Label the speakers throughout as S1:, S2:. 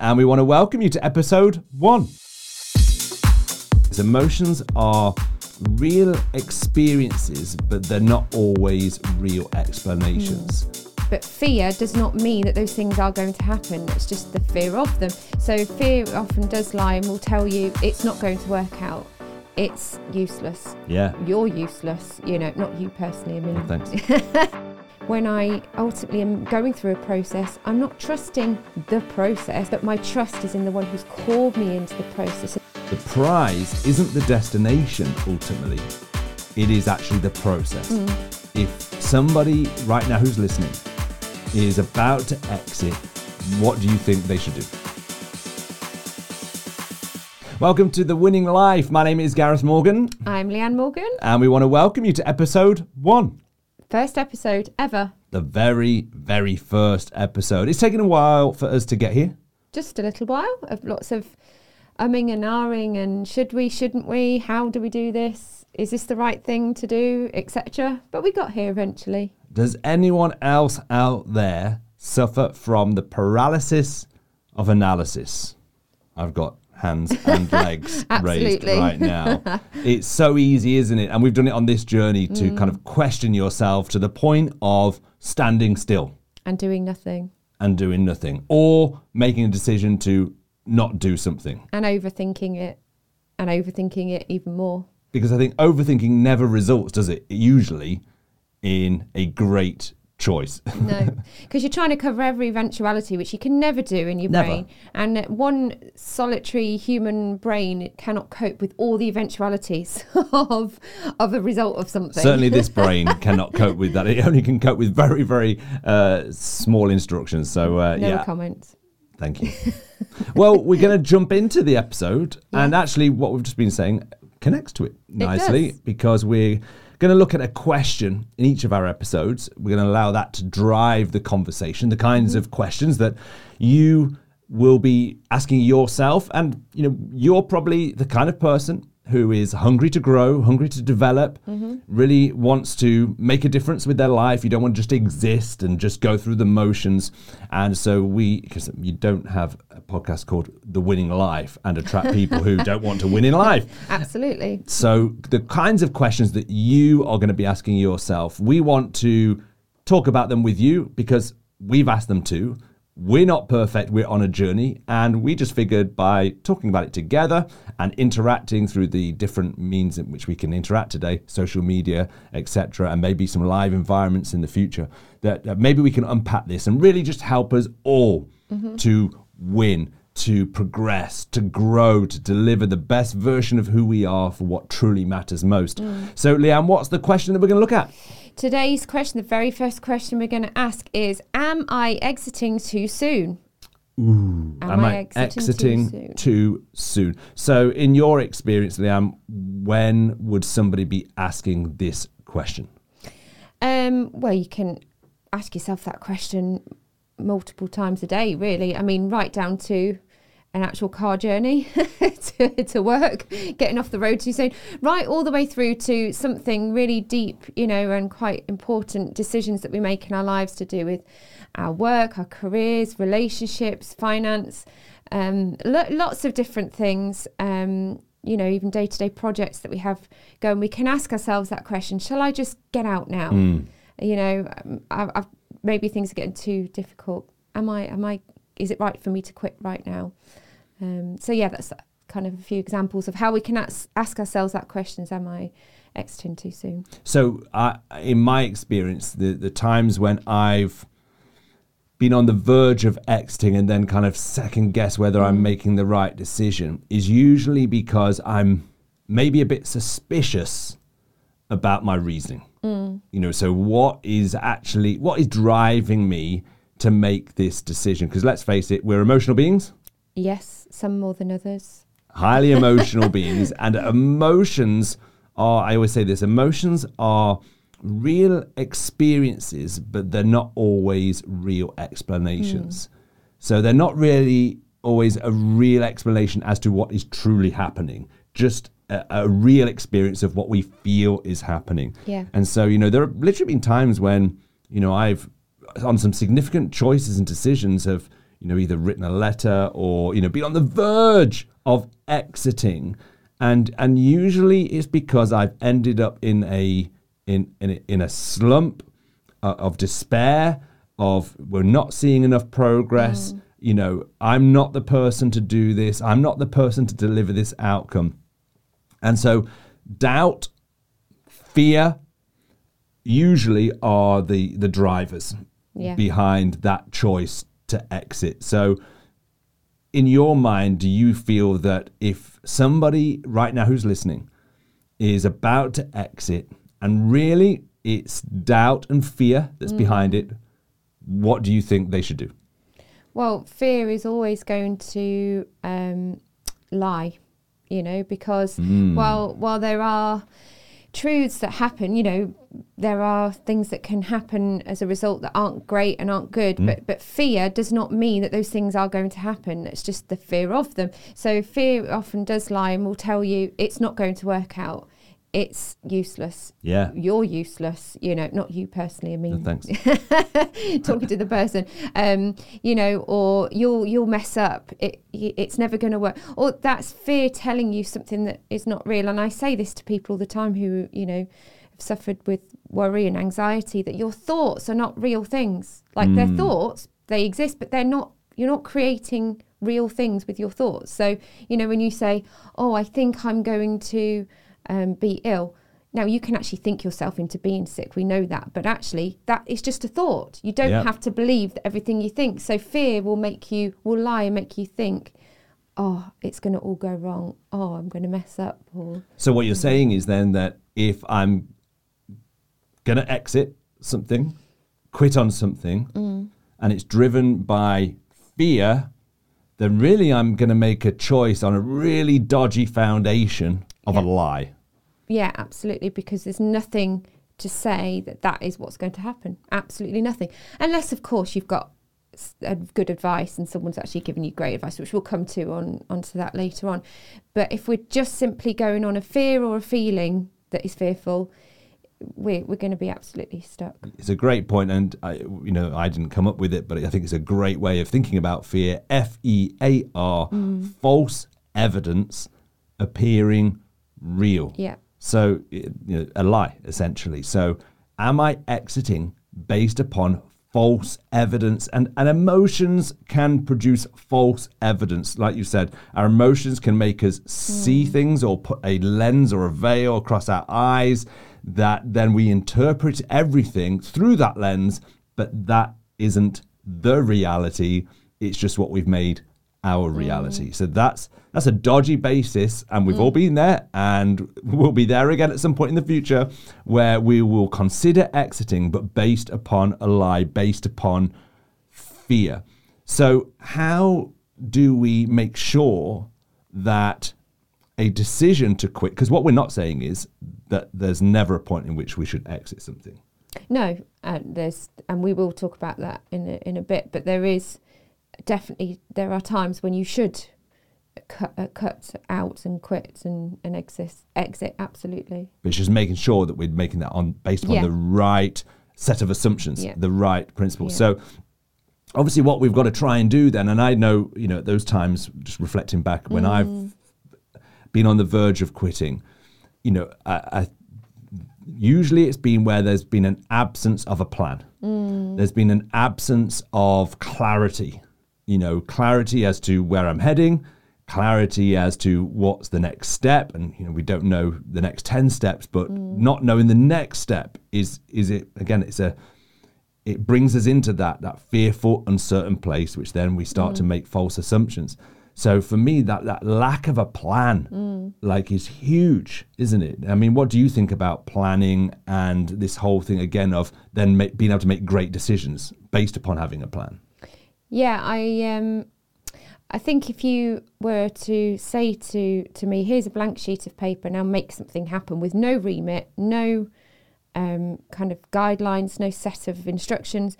S1: and we want to welcome you to episode one. His Emotions are real experiences, but they're not always real explanations. Mm.
S2: But fear does not mean that those things are going to happen. It's just the fear of them. So fear often does lie and will tell you it's not going to work out. It's useless.
S1: Yeah.
S2: You're useless. You know, not you personally. I mean,
S1: Thanks.
S2: when I ultimately am going through a process, I'm not trusting the process, but my trust is in the one who's called me into the process.
S1: The prize isn't the destination ultimately, it is actually the process. Hmm. If somebody right now who's listening is about to exit, what do you think they should do? Welcome to The Winning Life. My name is Gareth Morgan,
S2: I'm Leanne Morgan.
S1: and we want to welcome you to episode one.
S2: First episode ever.
S1: The very, very first episode. It's taken a while for us to get here.
S2: Just a little while of lots of umming and ahhing and should we, shouldn't we, how do we do this, is this the right thing to do, etc. But we got here eventually.
S1: Does anyone else out there suffer from the paralysis of analysis? I've got hands and legs raised right now. It's so easy, isn't it? And we've done it on this journey to mm. kind of question yourself to the point of standing still
S2: And doing nothing
S1: and doing nothing or making a decision to not do something.
S2: and overthinking it and overthinking it even more.
S1: Because I think overthinking never results, does it? Usually in a great choice.
S2: No, because you're trying to cover every eventuality, which you can never do in your
S1: Never.
S2: brain. And one solitary human brain cannot cope with all the eventualities of of a result of something.
S1: Certainly, this brain cannot cope with that. It only can cope with very, very uh, small instructions. So, uh,
S2: no
S1: yeah,
S2: comment.
S1: thank you. well, we're going to jump into the episode, and actually, what we've just been saying connects to it nicely
S2: does.
S1: because we're going to look at a question in each of our episodes. We're going to allow that to drive the conversation, the kinds of mm-hmm. questions that you will be asking yourself, and you know, you're probably the kind of person who is hungry to grow, hungry to develop, mm-hmm. really wants to make a difference with their life. You don't want to just exist and just go through the motions. And so we, because you don't have a podcast called The Winning Life and attract people who don't want to win in life.
S2: Absolutely.
S1: So the kinds of questions that you are going to be asking yourself, we want to talk about them with you because we've asked them to. We're not perfect, we're on a journey, and we just figured by talking about it together and interacting through the different means in which we can interact today, social media, etc., and maybe some live environments in the future, that, that maybe we can unpack this and really just help us all mm-hmm. to win, to progress, to grow, to deliver the best version of who we are for what truly matters most. Mm. So, Leanne, what's the question that we're going to look at?
S2: Today's question, the very first question we're going to ask is Am I exiting too soon? Am,
S1: Am I exiting
S2: too soon?
S1: too soon? So, in your experience, Leanne, when would somebody be asking this question?
S2: Um, well, you can ask yourself that question multiple times a day, really. I mean, right down to an actual car journey to, to work, getting off the road too soon, right all the way through to something really deep, you know, and quite important decisions that we make in our lives to do with our work, our careers, relationships, finance, um, lo- lots of different things. Um, you know, even day to day projects that we have going, we can ask ourselves that question Shall I just get out now? You know, um, I've, I've, maybe things are getting too difficult. Am I, am I, is it right for me to quit right now? Um, so, yeah, that's kind of a few examples of how we can ask, ask ourselves that question Am I exiting too soon?
S1: So, I, in my experience, the, the times when I've been on the verge of exiting and then kind of second guess whether I'm making the right decision is usually because I'm maybe a bit suspicious about my reasoning. You know, so what is actually what is driving me to make this decision? Because let's face it, we're emotional beings
S2: Yes, some more than others.
S1: highly emotional beings, and emotions are, I always say this, emotions are real experiences, but they're not always real explanations. Hmm. So they're not really always a real explanation as to what is truly happening, just a, a real experience of what we feel is happening.
S2: Yeah.
S1: And so, you know, there have literally been times when, you know, I've, on some significant choices and decisions, have, you know, either written a letter or, you know, been on the verge of exiting. And and usually it's because I've ended up in a in in a, in a slump uh, of despair of we're not seeing enough progress. Mm. You know, I'm not the person to do this. I'm not the person to deliver this outcome. And so doubt, fear usually are the the drivers yeah. behind that choice to exit. So in your mind, do you feel that if somebody right now who's listening is about to exit and really it's doubt and fear that's mm. behind it, what do you think they should do?
S2: Well, fear is always going to um, lie, you know, because mm. while while there are truths that happen, you know, there are things that can happen as a result that aren't great and aren't good. Mm. But but fear does not mean that those things are going to happen. It's just the fear of them. So fear often does lie and will tell you it's not going to work out it's useless.
S1: Yeah.
S2: You're useless, you know, not you personally, I mean
S1: no, thanks.
S2: talking to the person. Um, you know, or you'll you'll mess up. It it's never gonna work. Or that's fear telling you something that is not real. And I say this to people all the time who, you know, have suffered with worry and anxiety that your thoughts are not real things. Like mm. they're thoughts, they exist, but they're not you're not creating real things with your thoughts. So, you know, when you say, Oh, I think I'm going to um, be ill. Now you can actually think yourself into being sick. We know that, but actually that is just a thought. You don't yep. have to believe that everything you think. So fear will make you will lie and make you think, oh, it's going to all go wrong. Oh, I'm going to mess up. Or
S1: so what you're saying is then that if I'm going to exit something, quit on something, mm. and it's driven by fear, then really I'm going to make a choice on a really dodgy foundation of yeah. a lie.
S2: Yeah, absolutely, because there's nothing to say that that is what's going to happen. Absolutely nothing. Unless, of course, you've got good advice and someone's actually given you great advice, which we'll come to on onto that later on. But if we're just simply going on a fear or a feeling that is fearful, we're, we're going to be absolutely stuck.
S1: It's a great point, and I, you know, I didn't come up with it, but I think it's a great way of thinking about fear. F E A R, mm. false evidence appearing real.
S2: Yeah.
S1: So, you know, a lie, essentially. So, am I exiting based upon false evidence? And, and emotions can produce false evidence. Like you said, our emotions can make us see mm. things or put a lens or a veil across our eyes that then we interpret everything through that lens, but that isn't the reality. It's just what we've made our reality. Mm. So that's that's a dodgy basis, and we've mm. all been there, and we'll be there again at some point in the future, where we will consider exiting, but based upon a lie, based upon fear. So how do we make sure that a decision to quit? Because what we're not saying is that there's never a point in which we should exit something.
S2: No, and there's, and we will talk about that in a, in a bit. But there is definitely there are times when you should cut, uh, cut out and quit and, and exit exit absolutely
S1: but it's just making sure that we're making that on based on yeah. the right set of assumptions yeah. the right principles yeah. so obviously what we've got to try and do then and i know you know at those times just reflecting back when mm. i've been on the verge of quitting you know I, I usually it's been where there's been an absence of a plan. Mm. There's been an absence of clarity you know, clarity as to where I'm heading, clarity as to what's the next step, and you know, we don't know the next ten steps, but mm. not knowing the next step is is it again? It's a it brings us into that that fearful, uncertain place, which then we start mm. to make false assumptions. So for me, that that lack of a plan, mm. like, is huge, isn't it? I mean, what do you think about planning and this whole thing again of then make, being able to make great decisions based upon having a plan?
S2: Yeah, I um, I think if you were to say to to me, here's a blank sheet of paper, now make something happen with no remit, no um, kind of guidelines, no set of instructions,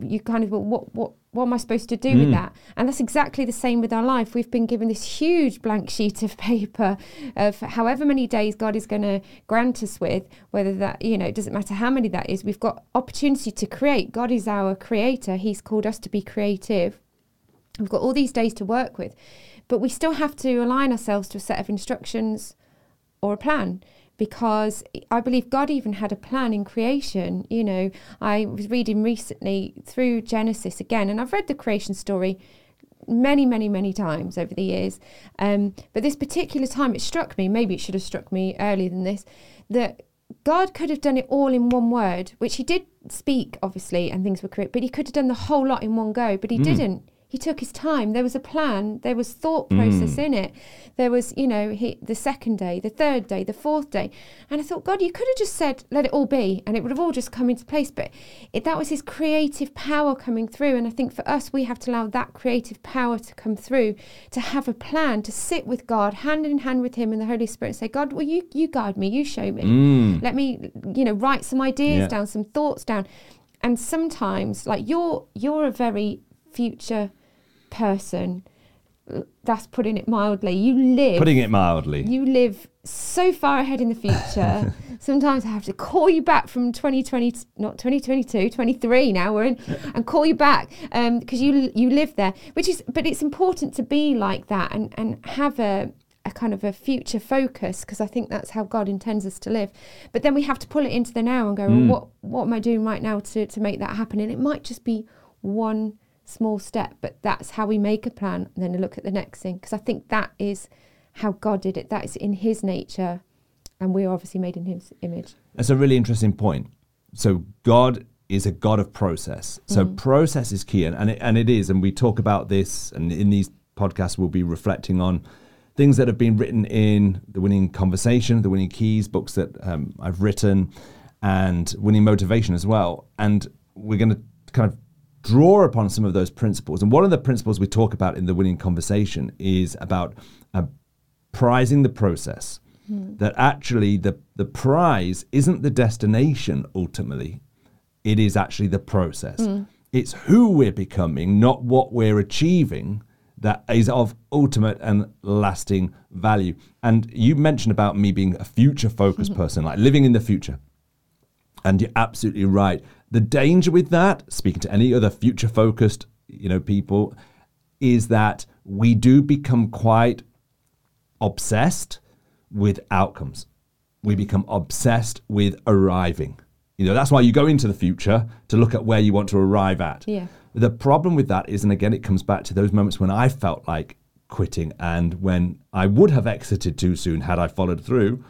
S2: you kind of well, what what what am I supposed to do mm. with that? And that's exactly the same with our life. We've been given this huge blank sheet of paper of however many days God is going to grant us with, whether that, you know, it doesn't matter how many that is. We've got opportunity to create. God is our creator. He's called us to be creative. We've got all these days to work with, but we still have to align ourselves to a set of instructions or a plan because I believe God even had a plan in creation. You know, I was reading recently through Genesis again, and I've read the creation story many, many, many times over the years. Um, but this particular time, it struck me, maybe it should have struck me earlier than this, that God could have done it all in one word, which He did speak, obviously, and things were created, but He could have done the whole lot in one go, but He mm. didn't he took his time. There was a plan. There was thought process mm. in it. There was, you know, he, the second day, the third day, the fourth day, and I thought, God, you could have just said, "Let it all be," and it would have all just come into place. But it, that was his creative power coming through, and I think for us, we have to allow that creative power to come through, to have a plan, to sit with God, hand in hand with Him and the Holy Spirit, and say, "God, will you you guide me? You show me. Mm. Let me, you know, write some ideas yeah. down, some thoughts down." And sometimes, like you're you're a very future person that's putting it mildly you live
S1: putting it mildly
S2: you live so far ahead in the future sometimes i have to call you back from 2020 not 2022 23 now we're in and call you back because um, you you live there which is but it's important to be like that and and have a a kind of a future focus because I think that's how God intends us to live. But then we have to pull it into the now and go, mm. well, what what am I doing right now to to make that happen? And it might just be one small step, but that's how we make a plan and then look at the next thing. Because I think that is how God did it. That is in His nature, and we're obviously made in His image.
S1: That's a really interesting point. So God is a God of process. So mm. process is key, and and it, and it is. And we talk about this, and in these podcasts, we'll be reflecting on things that have been written in the Winning Conversation, the Winning Keys books that um, I've written, and Winning Motivation as well. And we're going to kind of draw upon some of those principles. And one of the principles we talk about in the winning conversation is about uh, prizing the process. Mm. That actually the, the prize isn't the destination ultimately, it is actually the process. Mm. It's who we're becoming, not what we're achieving, that is of ultimate and lasting value. And you mentioned about me being a future focused person, like living in the future. And you're absolutely right. The danger with that, speaking to any other future focused, you know, people, is that we do become quite obsessed with outcomes. We become obsessed with arriving. You know, that's why you go into the future to look at where you want to arrive at.
S2: Yeah.
S1: The problem with that is, and again, it comes back to those moments when I felt like quitting and when I would have exited too soon had I followed through,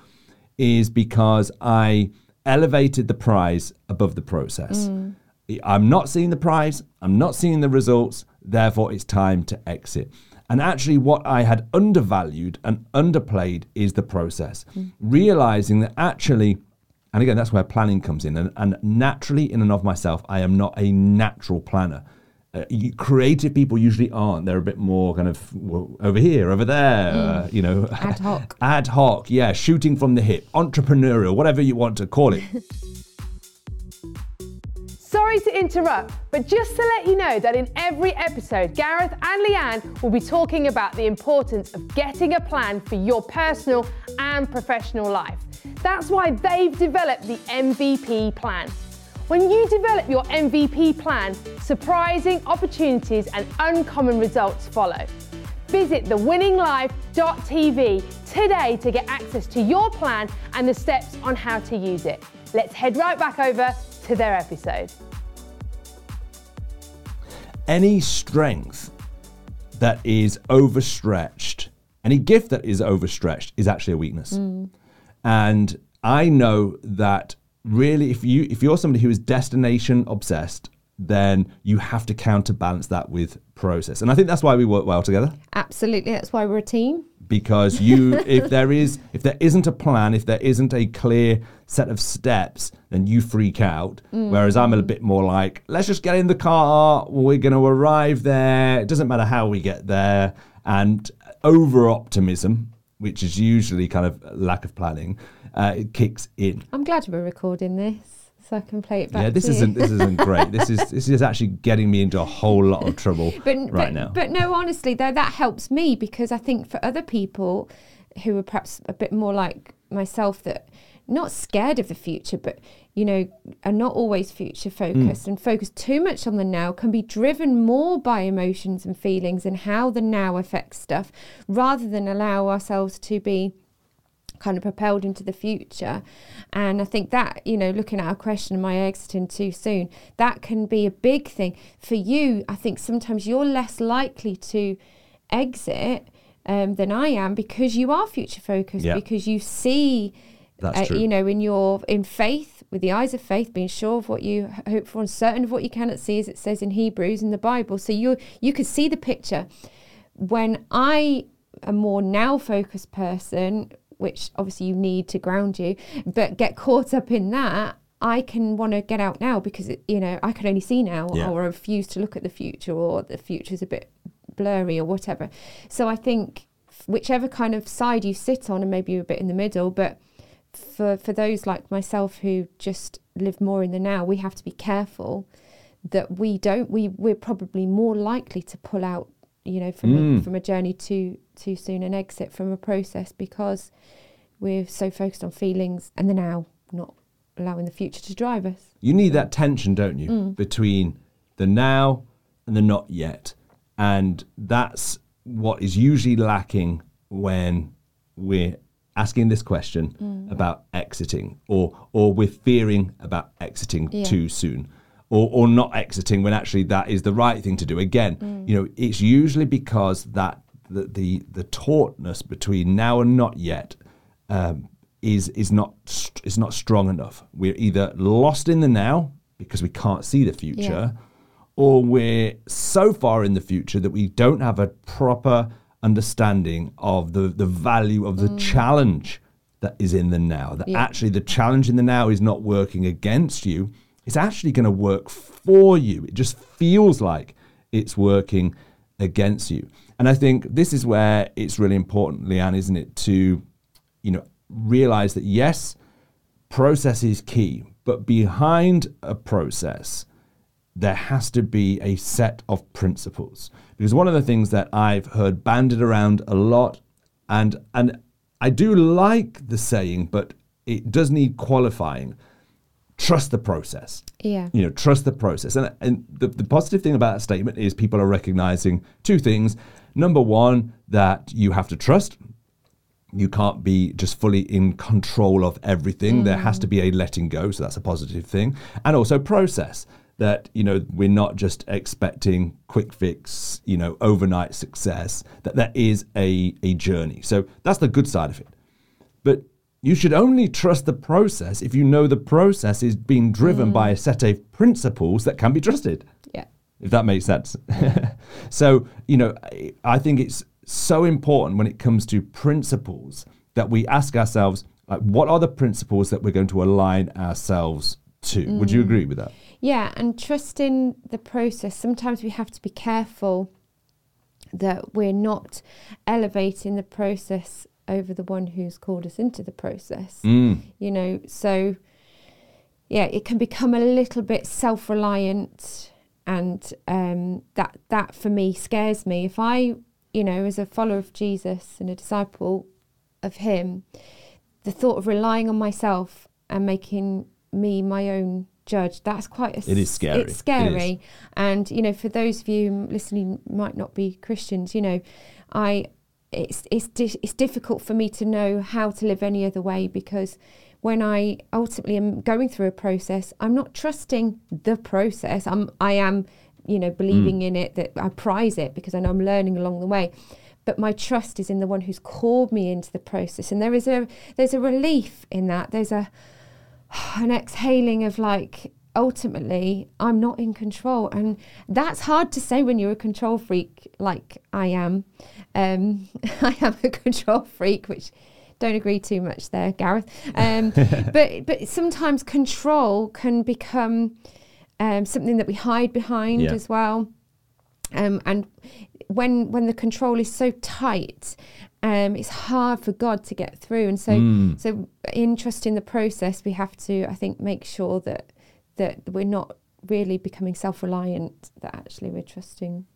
S1: is because I elevated the prize above the process. Mm. I'm not seeing the prize, I'm not seeing the results, therefore it's time to exit. And actually, what I had undervalued and underplayed is the process, mm. realizing that actually, and again, that's where planning comes in. And, and naturally, in and of myself, I am not a natural planner uh, creative people usually aren't. They're a bit more kind of well, over here, over there, mm. uh, you know.
S2: Ad hoc.
S1: ad hoc, yeah, shooting from the hip, entrepreneurial, whatever you want to call it.
S3: Sorry to interrupt, but just to let you know that in every episode, Gareth and Leanne will be talking about the importance of getting a plan for your personal and professional life. That's why they've developed the MVP plan. When you develop your MVP plan, surprising opportunities and uncommon results follow. Visit thewinninglife.tv today to get access to your plan and the steps on how to use it. Let's head right back over to their episode.
S1: Any strength that is overstretched, any gift that is overstretched is actually a weakness. Mm. And I know that really if you if you're somebody who is destination obsessed then you have to counterbalance that with process. And i think that's why we work well together.
S2: Absolutely. That's why we're a team.
S1: Because you if there is if there isn't a plan if there isn't a clear set of steps then you freak out. Mm. whereas i'm a bit more like let's just get in the car. We're going to arrive there. It doesn't matter how we get there. And over optimism which is usually kind of lack of planning uh, it kicks in.
S2: I'm glad we're recording this so I can play it back.
S1: Yeah, this isn't this isn't great. This is this is actually getting me into a whole lot of trouble but, right
S2: but,
S1: now.
S2: But no, honestly, though that helps me because I think for other people who are perhaps a bit more like myself that not scared of the future, but you know, are not always future hmm. focused and focus too much on the now can be driven more by emotions and feelings and how the now affects stuff rather than allow ourselves to be kind of propelled into the future. And I think that, you know, looking at our question, am I exiting too soon? That can be a big thing. For you, I think sometimes you're less likely to exit um, than I am because you are future focused,
S1: Yeah.
S2: because you see uh, you know, in your in faith, with the eyes of faith, being sure of what you hope for and certain of what you cannot see, as it says in Hebrews in the Bible. So you you could see the picture. When I a more now focused person, which obviously you need to ground you, but get caught up in that. I can want to get out now because it, you know I can only see now,
S1: Yeah.
S2: or I refuse to look at the future, or the future is a bit blurry, or whatever. So I think whichever kind of side you sit on, and maybe you're a bit in the middle, but for for those like myself who just live more in the now, we have to be careful that we don't. We we're probably more likely to pull out, you know, from a,
S1: Mm.
S2: from a journey too too soon and exit from a process because we're so focused on feelings and the now, not allowing the future to drive us.
S1: You need that tension, don't you,
S2: Mm.
S1: between the now and the not yet. And that's what is usually lacking when we're asking this question
S2: Mm.
S1: about exiting or or we're fearing about exiting
S2: Yeah.
S1: too soon. Or, or not exiting when actually that is the right thing to do. Again,
S2: Mm.
S1: you know, it's usually because that the the, the tautness between now and not yet um, is is not st- is not strong enough. We're either lost in the now because we can't see the future, or we're so far in the future that we don't have a proper understanding of the the value of the mm. challenge that is in the now. That
S2: Yeah.
S1: actually the challenge in the now is not working against you. It's actually going to work for you. It just feels like it's working against you. And I think this is where it's really important, Leanne, isn't it, to you know realize that yes, process is key, but behind a process, there has to be a set of principles. Because one of the things that I've heard banded around a lot, and and I do like the saying, but it does need qualifying. Trust the process.
S2: Yeah.
S1: you know trust the process. And, and the, the positive thing about that statement is people are recognizing two things. Number one that you have to trust. You can't be just fully in control of everything. There has to mm. be a letting go so that's a positive thing. And also process that you know we're not just expecting quick fix you know overnight success that there is a a journey so that's the good side of it but you should only trust the process if you know the process is being driven by mm. a set of principles that can be trusted,
S2: Yeah.
S1: if that makes sense. so, you know, I- I think it's so important when it comes to principles that we ask ourselves, like, what are the principles that we're going to align ourselves to? Would you mm. agree with that?
S2: Yeah, and trusting the process. Sometimes we have to be careful that we're not elevating the process over the one who's called us into the process.
S1: Mm.
S2: You know, so yeah, it can become a little bit self-reliant, and um, that that for me scares me. If I, you know, as a follower of Jesus and a disciple of Him, the thought of relying on myself and making me my own judge that's quite a
S1: It is scary.
S2: It's scary. And you know for those of you listening might not be christians you know i it's it's di- it's difficult for me to know how to live any other way because when i ultimately am going through a process i'm not trusting the process. I'm i am you know believing mm. in it that i prize it because i know i'm learning along the way. But my trust is in the one who's called me into the process. And there is a there's a relief in that. There's a an exhaling of like ultimately i'm not in control. And that's hard to say when you're a control freak like i am. Um i am a control freak which don't agree too much there gareth. Um but but sometimes control can become um something that we hide behind
S1: Yeah.
S2: as well. Um, and when when the control is so tight, um, it's hard for God to get through. And so,
S1: Mm.
S2: so in trusting the process, we have to, I think, make sure that that we're not really becoming self-reliant. That actually we're trusting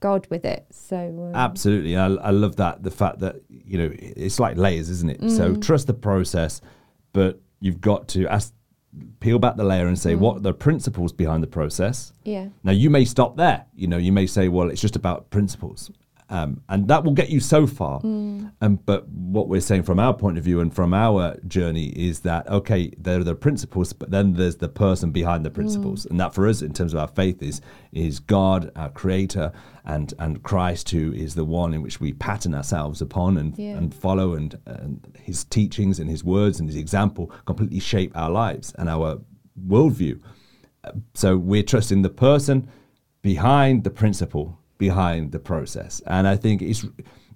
S2: God with it. So um,
S1: Absolutely. I, I love that. The fact that, you know, it's like layers, isn't it? So
S2: Mm.
S1: trust the process, but you've got to ask, peel back the layer and say what are the principles behind the process.
S2: Yeah.
S1: Now you may stop there. You know, you may say, well, it's just about principles. Um, and that will get you so far. Um, but what we're saying from our point of view and from our journey is that, okay, there are the principles, but then there's the person behind the principles. And that for us, in terms of our faith, is is God, our creator, and, and Christ, who is the one in which we pattern ourselves upon and,
S2: Yeah.
S1: and follow. And, and his teachings and his words and his example completely shape our lives and our worldview. So we're trusting the person behind the principle, behind the process. And I think it's,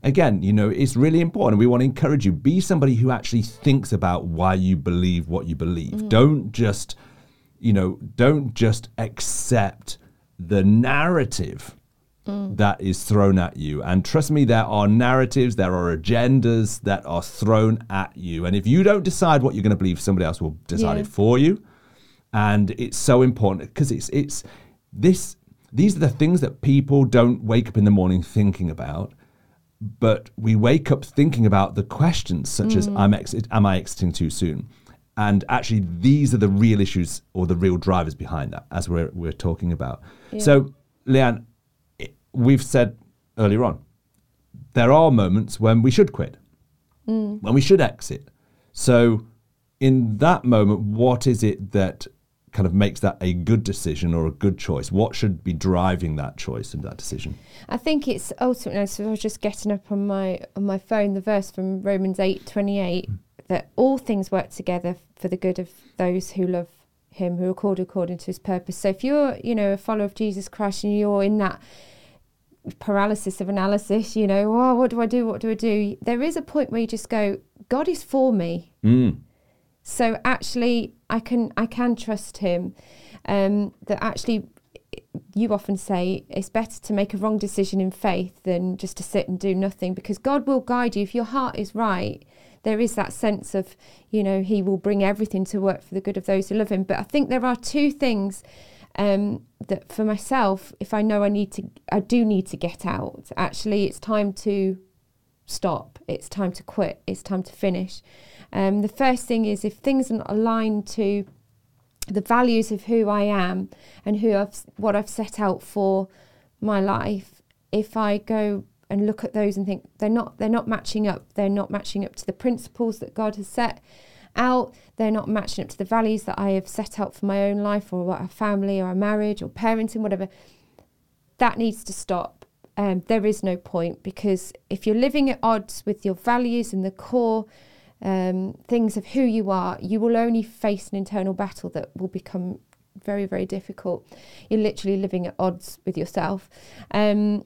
S1: again, you know, it's really important. We want to encourage you be somebody who actually thinks about why you believe what you believe. Mm. Don't just, you know, don't just accept the narrative mm. that is thrown at you. And trust me, there are narratives, there are agendas that are thrown at you. And if you don't decide what you're going to believe, somebody else will decide
S2: Yeah.
S1: it for you and it's so important because it's it's this these are the things that people don't wake up in the morning thinking about but we wake up thinking about the questions such as mm. I'm ex- am I exiting too soon? And actually these are the real issues or the real drivers behind that as we're we're talking about. So Leanne it- we've said earlier on there are moments when we should quit. Mm. When we should exit. So in that moment what is it that kind of makes that a good decision or a good choice what should be driving that choice and that decision
S2: I think it's ultimately. So I was just getting up on my on my phone the verse from Romans eight twenty eight that all things work together for the good of those who love Him, who are called according to His purpose. So if you're, you know, a follower of Jesus Christ and you're in that paralysis of analysis, you know, oh, what do I do? What do I do? There is a point where you just go, God is for me.
S1: mm.
S2: So actually, I can I can trust him. Um, that actually, you often say it's better to make a wrong decision in faith than just to sit and do nothing because God will guide you if your heart is right. There is that sense of you know He will bring everything to work for the good of those who love Him. But I think there are two things um, that for myself, if I know I need to, I do need to get out. Actually, it's time to stop. It's time to quit. It's time to finish. Um, the first thing is if things are not aligned to the values of who I am and who I've what I've set out for my life. If I go and look at those and think they're not they're not matching up, they're not matching up to the principles that God has set out. They're not matching up to the values that I have set out for my own life or what a family or a marriage or parenting, whatever. That needs to stop. Um, there is no point because if you're living at odds with your values and the core um, things of who you are, you will only face an internal battle that will become very, very difficult. You're literally living at odds with yourself. Um,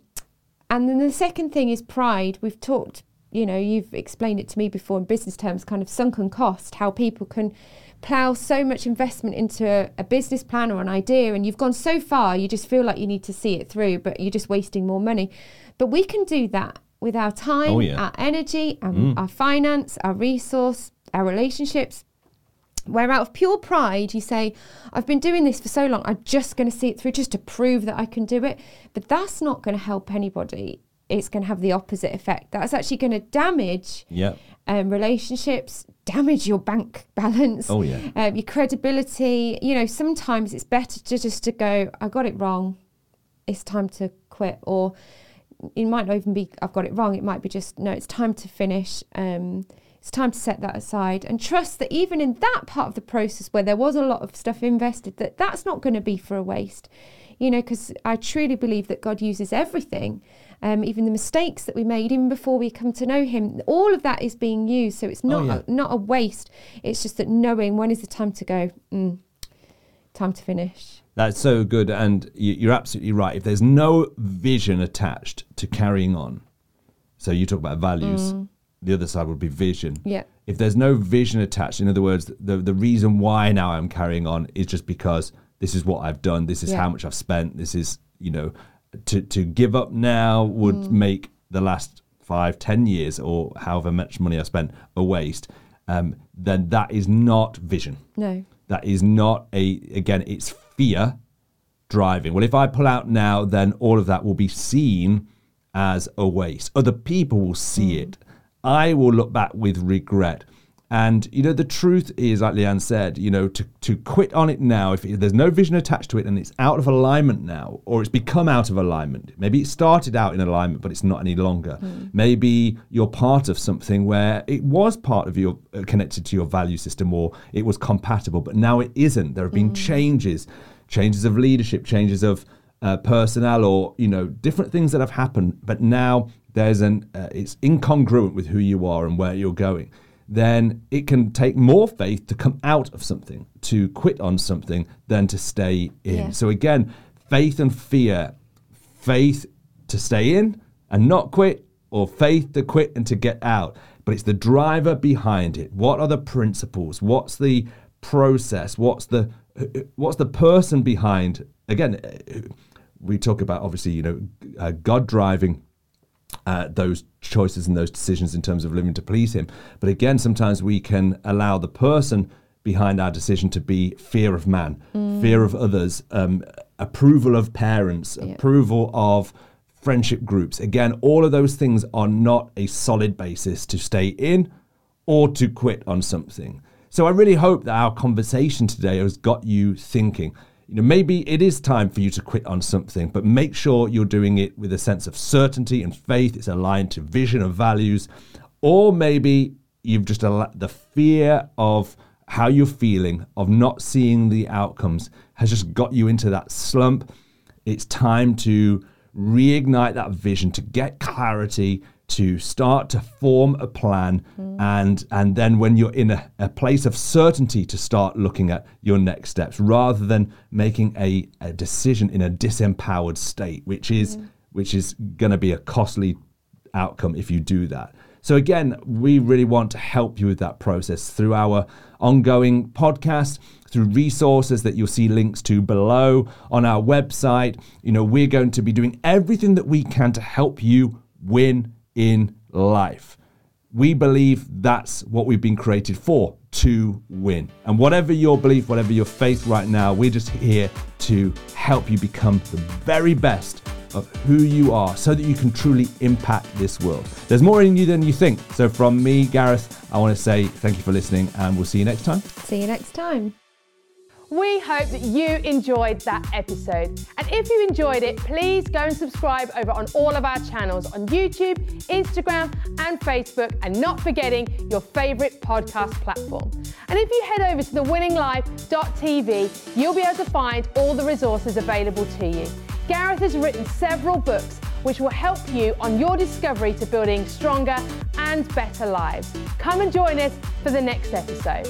S2: and then the second thing is pride. We've talked, you know, you've explained it to me before in business terms, kind of sunken cost, how people can plough so much investment into a, a business plan or an idea, and you've gone so far, you just feel like you need to see it through, but you're just wasting more money. But we can do that with our time,
S1: Oh, yeah.
S2: our energy, um, our finance, our resource, our relationships. Where out of pure pride, you say, I've been doing this for so long, I'm just going to see it through just to prove that I can do it. But that's not going to help anybody. It's going to have the opposite effect. That's actually going to damage
S1: yeah
S2: um, relationships, damage your bank balance,
S1: oh yeah
S2: um, your credibility. You know, sometimes it's better to just to go, I got it wrong. It's time to quit. Or it might not even be, I've got it wrong. It might be just, no, it's time to finish. Um, it's time to set that aside and trust that even in that part of the process where there was a lot of stuff invested, that that's not going to be for a waste. You know, because I truly believe that God uses everything, um, even the mistakes that we made, even before we come to know Him. All of that is being used, so it's not
S1: yeah.
S2: a, not a waste. It's just that knowing when is the time to go, mm, time to finish.
S1: That's so good, and you- you're absolutely right. If there's no vision attached to carrying on, so you talk about values, the other side would be vision.
S2: Yeah.
S1: If there's no vision attached, in other words, the the reason why now I'm carrying on is just because this is what I've done, this is
S2: Yeah.
S1: how much I've spent, this is you know, to to give up now would make the last five, ten years or however much money I spent a waste. Um, then that is not vision.
S2: No.
S1: that is not a again it's fear driving. Well if i pull out now then all of that will be seen as a waste. Other people will see it. I will look back with regret And you know, the truth is, like Leanne said, you know, to, to quit on it now, if there's no vision attached to it and it's out of alignment now, or it's become out of alignment, maybe it started out in alignment, but it's not any longer. Mm. Maybe you're part of something where it was part of your uh, connected to your value system, or it was compatible, but now it isn't. There have been mm. changes, changes of leadership, changes of uh, personnel, or you know, different things that have happened. But now there's an uh, it's incongruent with who you are and where you're going then it can take more faith to come out of something, to quit on something, than to stay in. Yeah. So again, faith and fear faith to stay in and not quit, or faith to quit and to get out. But it's the driver behind it. What are the principles? What's the process? What's the what's the person behind? Again, we talk about obviously, you know, uh, God driving uh, those choices and those decisions in terms of living to please Him. But again, sometimes we can allow the person behind our decision to be fear of man, mm. fear of others, um, approval of parents, yeah. approval of friendship groups. Again, all of those things are not a solid basis to stay in or to quit on something. So I really hope that our conversation today has got you thinking you know, maybe it is time for you to quit on something, but make sure you're doing it with a sense of certainty and faith. It's aligned to vision and values. Or maybe you've just allowed the fear of how you're feeling, of not seeing the outcomes, has just got you into that slump. It's time to reignite that vision, to get clarity, to start to form a plan mm. and and then when you're in a, a, place of certainty to start looking at your next steps rather than making a, a decision in a disempowered state which is mm. which is going to be a costly outcome if you do that so again we really want to help you with that process through our ongoing podcast through resources that you'll see links to below on our website you know we're going to be doing everything that we can to help you win in life. We believe that's what we've been created for to win. And whatever your belief, whatever your faith right now, we're just here to help you become the very best of who you are so that you can truly impact this world. There's more in you than you think. So, from me, Gareth, I want to say thank you for listening and we'll see you next time.
S2: See you next time.
S3: We hope that you enjoyed that episode. And if you enjoyed it, please go and subscribe over on all of our channels on YouTube, Instagram, and Facebook, and not forgetting your favorite podcast platform. And if you head over to thewinninglife.tv, you'll be able to find all the resources available to you. Gareth has written several books which will help you on your discovery to building stronger and better lives. Come and join us for the next episode.